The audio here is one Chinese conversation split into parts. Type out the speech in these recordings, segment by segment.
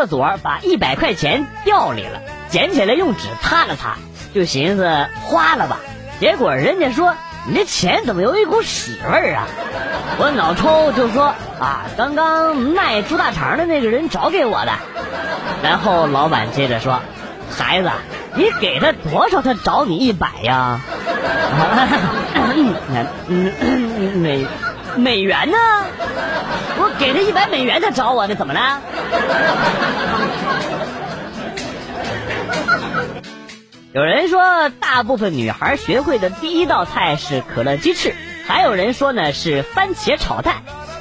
厕所把一百块钱掉里了，捡起来用纸擦了擦，就寻思花了吧。结果人家说你这钱怎么有一股屎味儿啊？我脑抽就说啊，刚刚卖猪大肠的那个人找给我的。然后老板接着说，孩子，你给他多少，他找你一百呀？美美元呢？我给他一百美元，他找我，呢怎么了？有人说，大部分女孩学会的第一道菜是可乐鸡翅，还有人说呢是番茄炒蛋。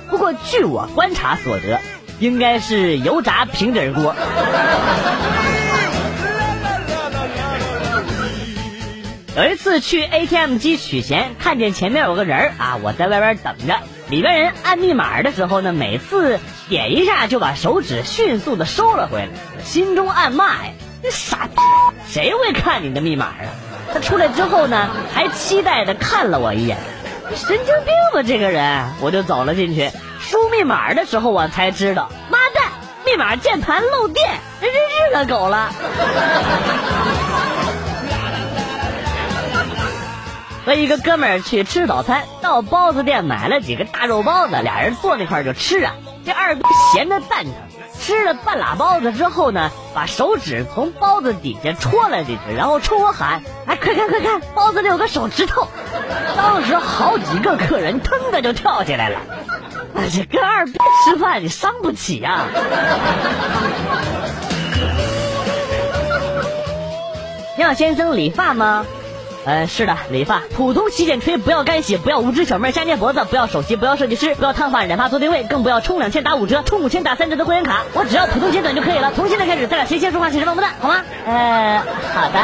不过据我观察所得，应该是油炸平底锅。有一次去 ATM 机取钱，看见前面有个人啊，我在外边等着。里边人按密码的时候呢，每次点一下就把手指迅速的收了回来，心中暗骂呀：“你傻逼，谁会看你的密码啊？”他出来之后呢，还期待的看了我一眼，神经病吧这个人！我就走了进去，输密码的时候我才知道，妈蛋，密码键盘漏电，真是日了狗了。和一个哥们儿去吃早餐，到包子店买了几个大肉包子，俩人坐那块儿就吃啊。这二哥闲的蛋疼，吃了半拉包子之后呢，把手指从包子底下戳了进去，然后冲我喊：“哎，快看快看，包子里有个手指头！”当时好几个客人腾的就跳起来了。哎，这跟二逼吃饭，你伤不起呀！你好，先生，理发吗？呃，是的，理发，普通洗剪吹，不要干洗，不要无知小妹瞎捏脖子，不要首席，不要设计师，不要烫发染发做定位，更不要充两千打五折，充五千打三折的会员卡，我只要普通剪短就可以了。从现在开始，咱俩谁先说话谁是王八蛋，好吗？呃，好的，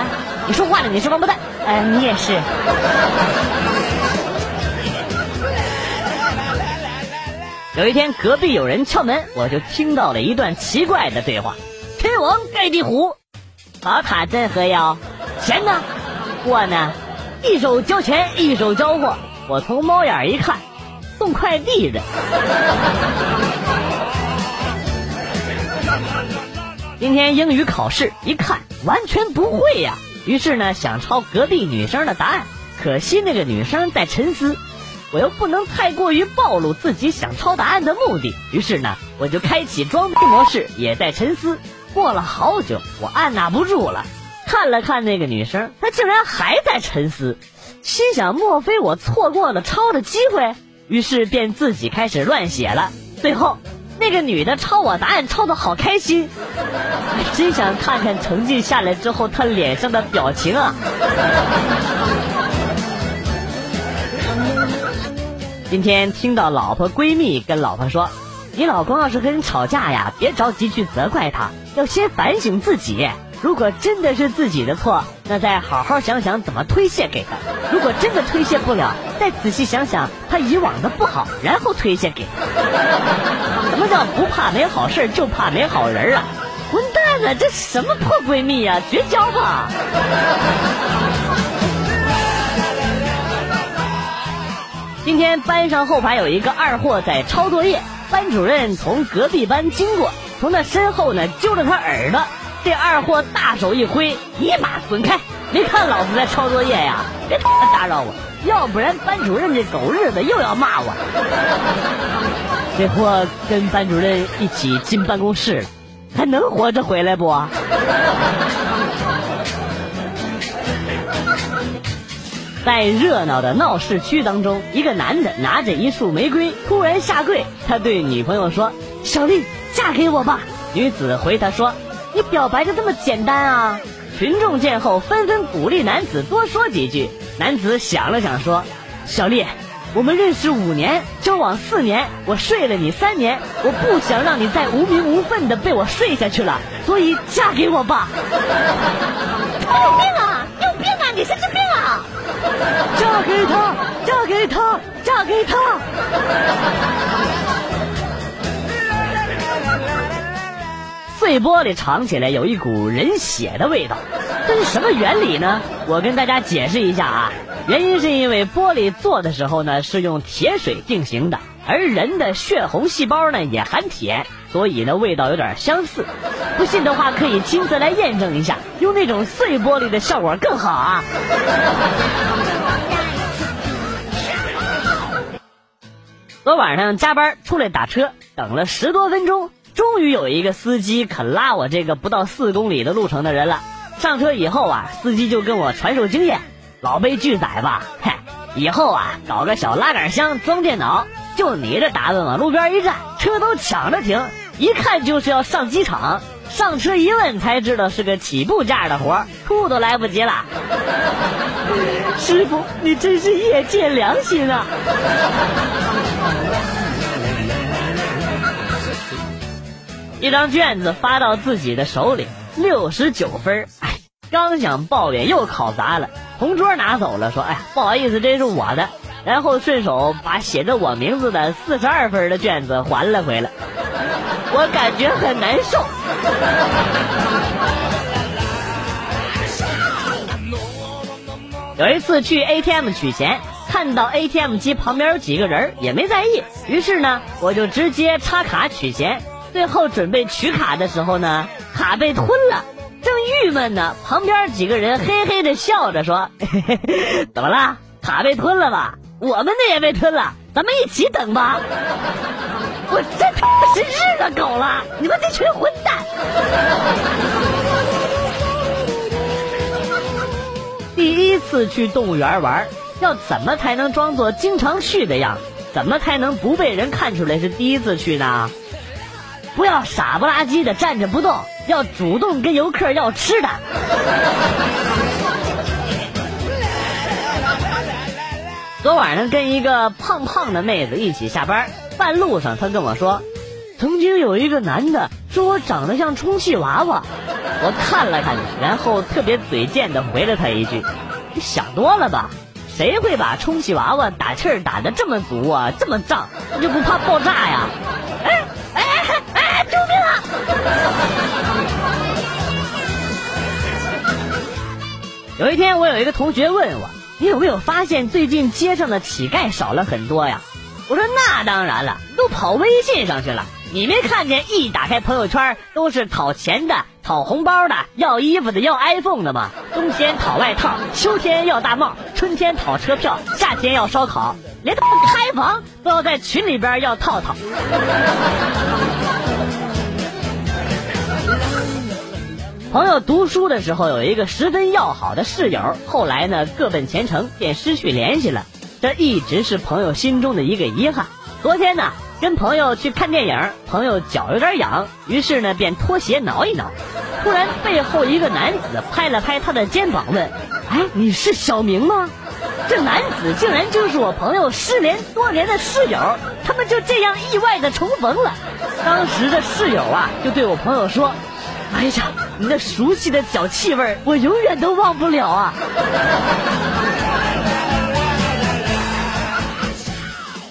你说话的你是王八蛋，呃，你也是。有一天，隔壁有人敲门，我就听到了一段奇怪的对话：天王盖地虎，宝塔镇河妖，钱呢？我呢，一手交钱，一手交货。我从猫眼一看，送快递的。今天英语考试一看，完全不会呀。于是呢，想抄隔壁女生的答案，可惜那个女生在沉思，我又不能太过于暴露自己想抄答案的目的。于是呢，我就开启装逼模式，也在沉思。过了好久，我按捺不住了。看了看那个女生，她竟然还在沉思，心想：莫非我错过了抄的机会？于是便自己开始乱写了。最后，那个女的抄我答案抄的好开心，真想看看成绩下来之后她脸上的表情啊！今天听到老婆闺蜜跟老婆说：“你老公要是跟你吵架呀，别着急去责怪他，要先反省自己。”如果真的是自己的错，那再好好想想怎么推卸给他。如果真的推卸不了，再仔细想想他以往的不好，然后推卸给他。什么叫不怕没好事就怕没好人啊？混蛋啊！这什么破闺蜜呀？绝交吧！今天班上后排有一个二货在抄作业，班主任从隔壁班经过，从他身后呢揪着他耳朵。这二货大手一挥，尼玛滚开！没看老子在抄作业呀？别打扰我，要不然班主任这狗日的又要骂我。这货跟班主任一起进办公室了，还能活着回来不？在热闹的闹市区当中，一个男的拿着一束玫瑰突然下跪，他对女朋友说：“小丽，嫁给我吧。”女子回他说。你表白就这么简单啊！群众见后纷纷鼓励男子多说几句。男子想了想说：“小丽，我们认识五年，交往四年，我睡了你三年，我不想让你再无名无份的被我睡下去了，所以嫁给我吧。”有病啊！有病啊！你神经病啊！嫁给他，嫁给他，嫁给他。碎玻璃尝起来有一股人血的味道，这是什么原理呢？我跟大家解释一下啊，原因是因为玻璃做的时候呢是用铁水定型的，而人的血红细胞呢也含铁，所以呢味道有点相似。不信的话可以亲自来验证一下，用那种碎玻璃的效果更好啊。昨晚上加班出来打车，等了十多分钟，终于有一个司机肯拉我这个不到四公里的路程的人了。上车以后啊，司机就跟我传授经验：老被拒载吧，嘿，以后啊搞个小拉杆箱装电脑，就你这打扮往路边一站，车都抢着停，一看就是要上机场。上车一问才知道是个起步价的活，吐都来不及了。师傅，你真是业界良心啊！一张卷子发到自己的手里，六十九分。哎，刚想抱怨又考砸了，同桌拿走了，说：“哎，不好意思，这是我的。”然后顺手把写着我名字的四十二分的卷子还了回来。我感觉很难受。有一次去 ATM 取钱，看到 ATM 机旁边有几个人，也没在意。于是呢，我就直接插卡取钱。最后准备取卡的时候呢，卡被吞了，正郁闷呢，旁边几个人嘿嘿的笑着说：“ 怎么了？卡被吞了吧？我们的也被吞了，咱们一起等吧。”我真他妈是日了狗了！你们这群混蛋！第一次去动物园玩，要怎么才能装作经常去的样？怎么才能不被人看出来是第一次去呢？不要傻不拉几的站着不动，要主动跟游客要吃的。昨晚上跟一个胖胖的妹子一起下班。半路上，她跟我说，曾经有一个男的说我长得像充气娃娃，我看了看，然后特别嘴贱的回了他一句：“你想多了吧？谁会把充气娃娃打气儿打的这么足啊，这么胀，你就不怕爆炸呀？”有一天，我有一个同学问我：“你有没有发现最近街上的乞丐少了很多呀？”我说那当然了，都跑微信上去了。你没看见一打开朋友圈都是讨钱的、讨红包的、要衣服的、要 iPhone 的吗？冬天讨外套，秋天要大帽，春天讨车票，夏天要烧烤，连他妈开房都要在群里边要套套。朋友读书的时候有一个十分要好的室友，后来呢各奔前程，便失去联系了。这一直是朋友心中的一个遗憾。昨天呢，跟朋友去看电影，朋友脚有点痒，于是呢便脱鞋挠一挠。突然背后一个男子拍了拍他的肩膀，问：“哎，你是小明吗？”这男子竟然就是我朋友失联多年的室友，他们就这样意外的重逢了。当时的室友啊，就对我朋友说：“哎呀，你那熟悉的脚气味，我永远都忘不了啊。”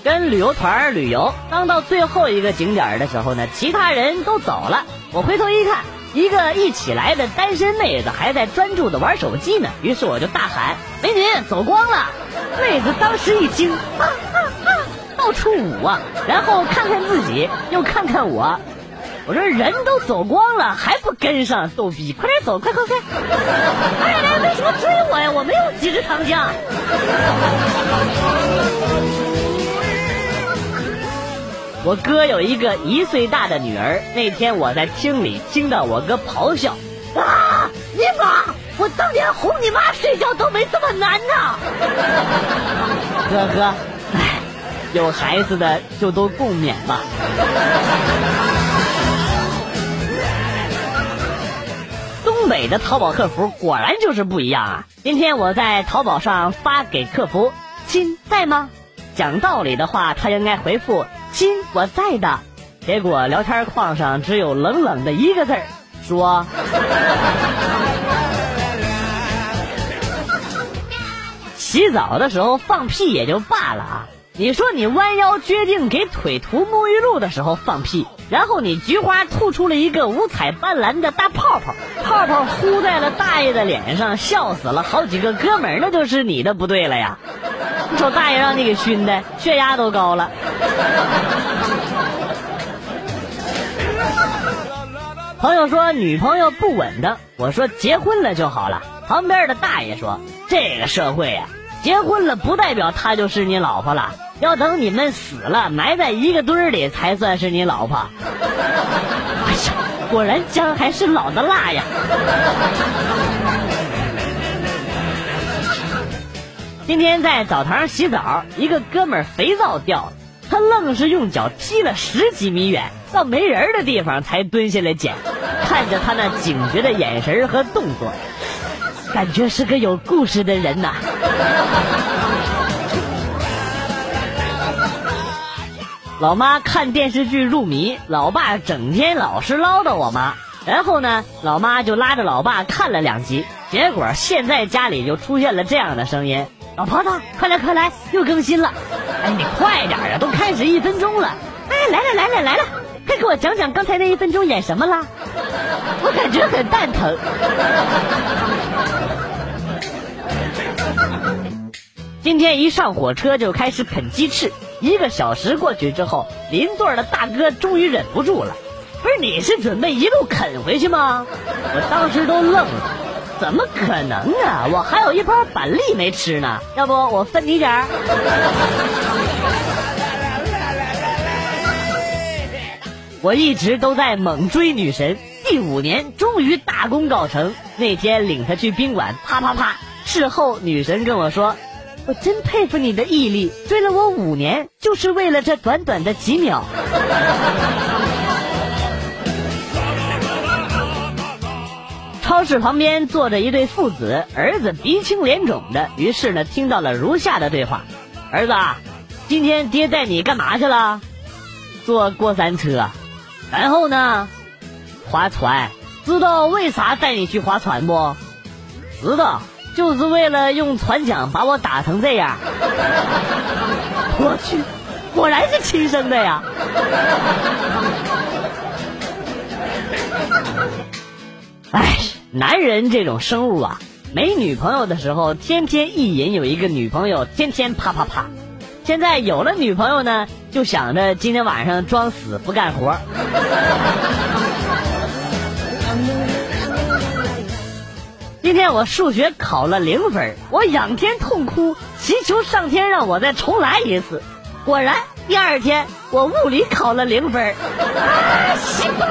跟旅游团旅游，当到最后一个景点的时候呢，其他人都走了。我回头一看，一个一起来的单身妹子还在专注的玩手机呢。于是我就大喊：“美女，走光了！”妹子当时一惊，啊啊啊，到处舞啊，然后看看自己，又看看我。我说人都走光了，还不跟上，逗逼！快点走，快快快！哎呀，为什么追我呀？我没有几只长枪。我哥有一个一岁大的女儿，那天我在厅里听到我哥咆哮：“啊，你妈！我当年哄你妈睡觉都没这么难呢！”呵呵，哎，有孩子的就都共勉吧。东北的淘宝客服果然就是不一样啊！今天我在淘宝上发给客服：“亲在吗？”讲道理的话，他应该回复。亲，我在的。结果聊天框上只有冷冷的一个字儿，说：“ 洗澡的时候放屁也就罢了啊，你说你弯腰决定给腿涂沐浴露的时候放屁，然后你菊花吐出了一个五彩斑斓的大泡泡，泡泡呼在了大爷的脸上，笑死了好几个哥们儿，那就是你的不对了呀。”你瞅大爷让你给熏的，血压都高了。朋友说女朋友不稳当，我说结婚了就好了。旁边的大爷说：“这个社会呀，结婚了不代表她就是你老婆了，要等你们死了埋在一个堆儿里才算是你老婆。”哎呀，果然姜还是老的辣呀！今天在澡堂洗澡，一个哥们儿肥皂掉了，他愣是用脚踢了十几米远，到没人的地方才蹲下来捡。看着他那警觉的眼神和动作，感觉是个有故事的人呐。老妈看电视剧入迷，老爸整天老是唠叨我妈，然后呢，老妈就拉着老爸看了两集，结果现在家里就出现了这样的声音。老婆子，快来快来，又更新了！哎，你快点啊，都开始一分钟了！哎，来了来了来了，快给我讲讲刚才那一分钟演什么了？我感觉很蛋疼。今天一上火车就开始啃鸡翅，一个小时过去之后，邻座的大哥终于忍不住了，不是你是准备一路啃回去吗？我当时都愣了。怎么可能啊！我还有一盘板栗没吃呢，要不我分你点儿。我一直都在猛追女神，第五年终于大功告成。那天领她去宾馆，啪啪啪。事后女神跟我说：“我真佩服你的毅力，追了我五年，就是为了这短短的几秒。”超市旁边坐着一对父子，儿子鼻青脸肿的。于是呢，听到了如下的对话：“儿子，今天爹带你干嘛去了？坐过山车。然后呢？划船。知道为啥带你去划船不？知道，就是为了用船桨把我打成这样。我去，果然是亲生的呀！”哎。男人这种生物啊，没女朋友的时候，天天意淫有一个女朋友，天天啪啪啪。现在有了女朋友呢，就想着今天晚上装死不干活。今天我数学考了零分，我仰天痛哭，祈求上天让我再重来一次。果然，第二天我物理考了零分。啊，西瓜！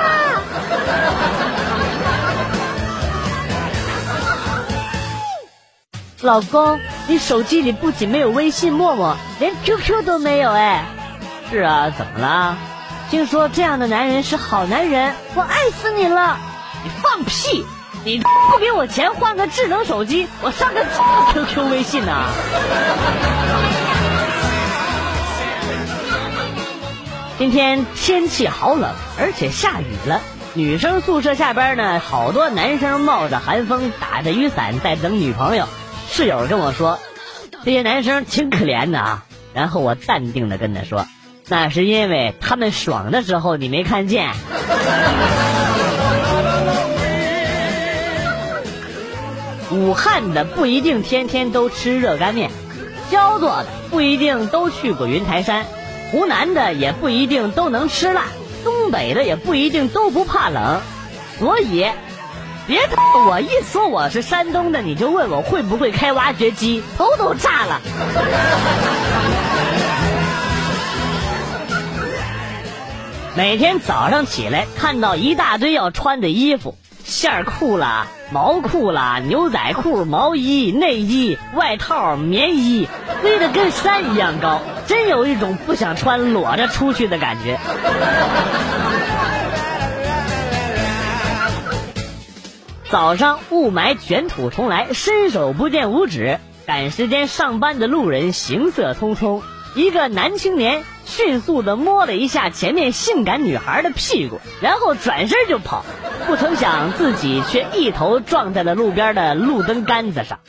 老公，你手机里不仅没有微信、陌陌，连 QQ 都没有哎。是啊，怎么了？听说这样的男人是好男人，我爱死你了。你放屁！你不给我钱换个智能手机，我上个 QQ 微信呢？今天天气好冷，而且下雨了。女生宿舍下边呢，好多男生冒着寒风，打着雨伞在等女朋友。室友跟我说，这些男生挺可怜的啊。然后我淡定的跟他说，那是因为他们爽的时候你没看见。武汉的不一定天天都吃热干面，焦作的不一定都去过云台山，湖南的也不一定都能吃辣，东北的也不一定都不怕冷，所以。别我一说我是山东的，你就问我会不会开挖掘机，头都炸了。每天早上起来看到一大堆要穿的衣服，线裤啦、毛裤啦、牛仔裤、毛衣、内衣、外套、棉衣，堆得跟山一样高，真有一种不想穿裸着出去的感觉。早上雾霾卷土重来，伸手不见五指。赶时间上班的路人行色匆匆，一个男青年迅速的摸了一下前面性感女孩的屁股，然后转身就跑。不曾想自己却一头撞在了路边的路灯杆子上。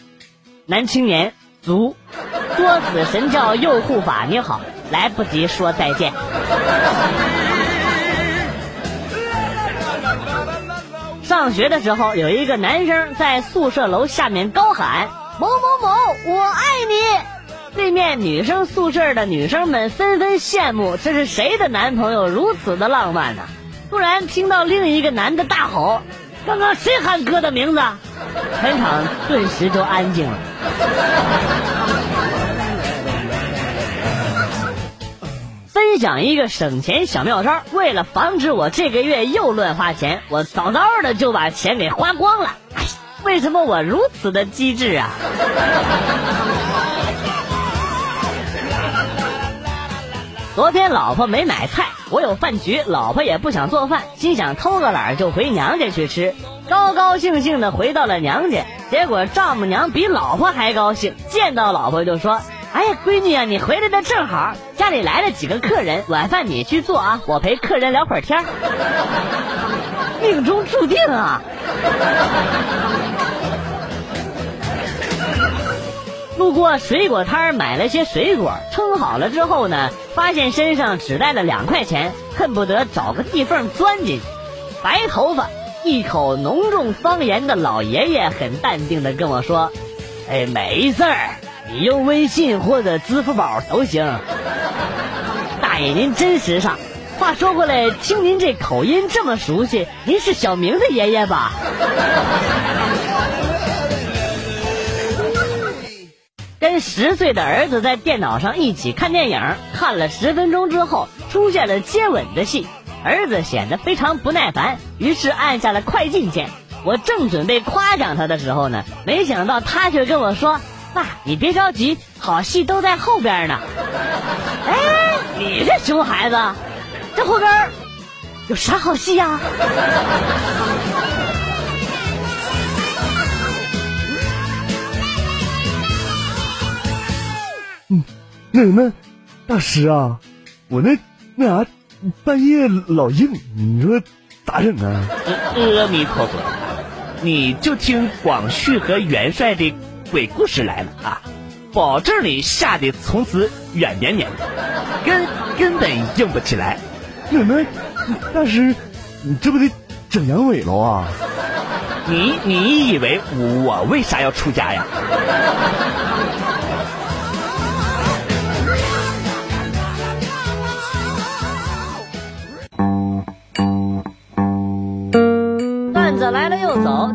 男青年足，作死神教右护法，你好，来不及说再见。上学的时候，有一个男生在宿舍楼下面高喊：“某某某，我爱你。”对面女生宿舍的女生们纷纷羡慕，这是谁的男朋友如此的浪漫呢？突然听到另一个男的大吼：“刚刚谁喊哥的名字？”全场顿时就安静了。分享一个省钱小妙招，为了防止我这个月又乱花钱，我早早的就把钱给花光了。为什么我如此的机智啊？昨天老婆没买菜，我有饭局，老婆也不想做饭，心想偷个懒就回娘家去吃，高高兴兴的回到了娘家。结果丈母娘比老婆还高兴，见到老婆就说：“哎呀，闺女啊，你回来的正好，家里来了几个客人，晚饭你去做啊，我陪客人聊会儿天。”命中注定啊！路过水果摊买了些水果，称好了之后呢，发现身上只带了两块钱，恨不得找个地缝钻进去。白头发、一口浓重方言的老爷爷很淡定的跟我说：“哎，没事儿，你用微信或者支付宝都行。”大爷您真时尚。话说回来，听您这口音这么熟悉，您是小明的爷爷吧？跟十岁的儿子在电脑上一起看电影，看了十分钟之后，出现了接吻的戏，儿子显得非常不耐烦，于是按下了快进键。我正准备夸奖他的时候呢，没想到他却跟我说：“爸，你别着急，好戏都在后边呢。”哎，你这熊孩子，这后边有啥好戏呀？那什么，大师啊，我那那啥，半夜老硬，你说咋整啊？阿弥陀佛，你就听广旭和元帅的鬼故事来了啊，保证你吓得从此软绵绵，根根本硬不起来。那那，大师，你这不得整阳痿了啊？你你以为我为啥要出家呀？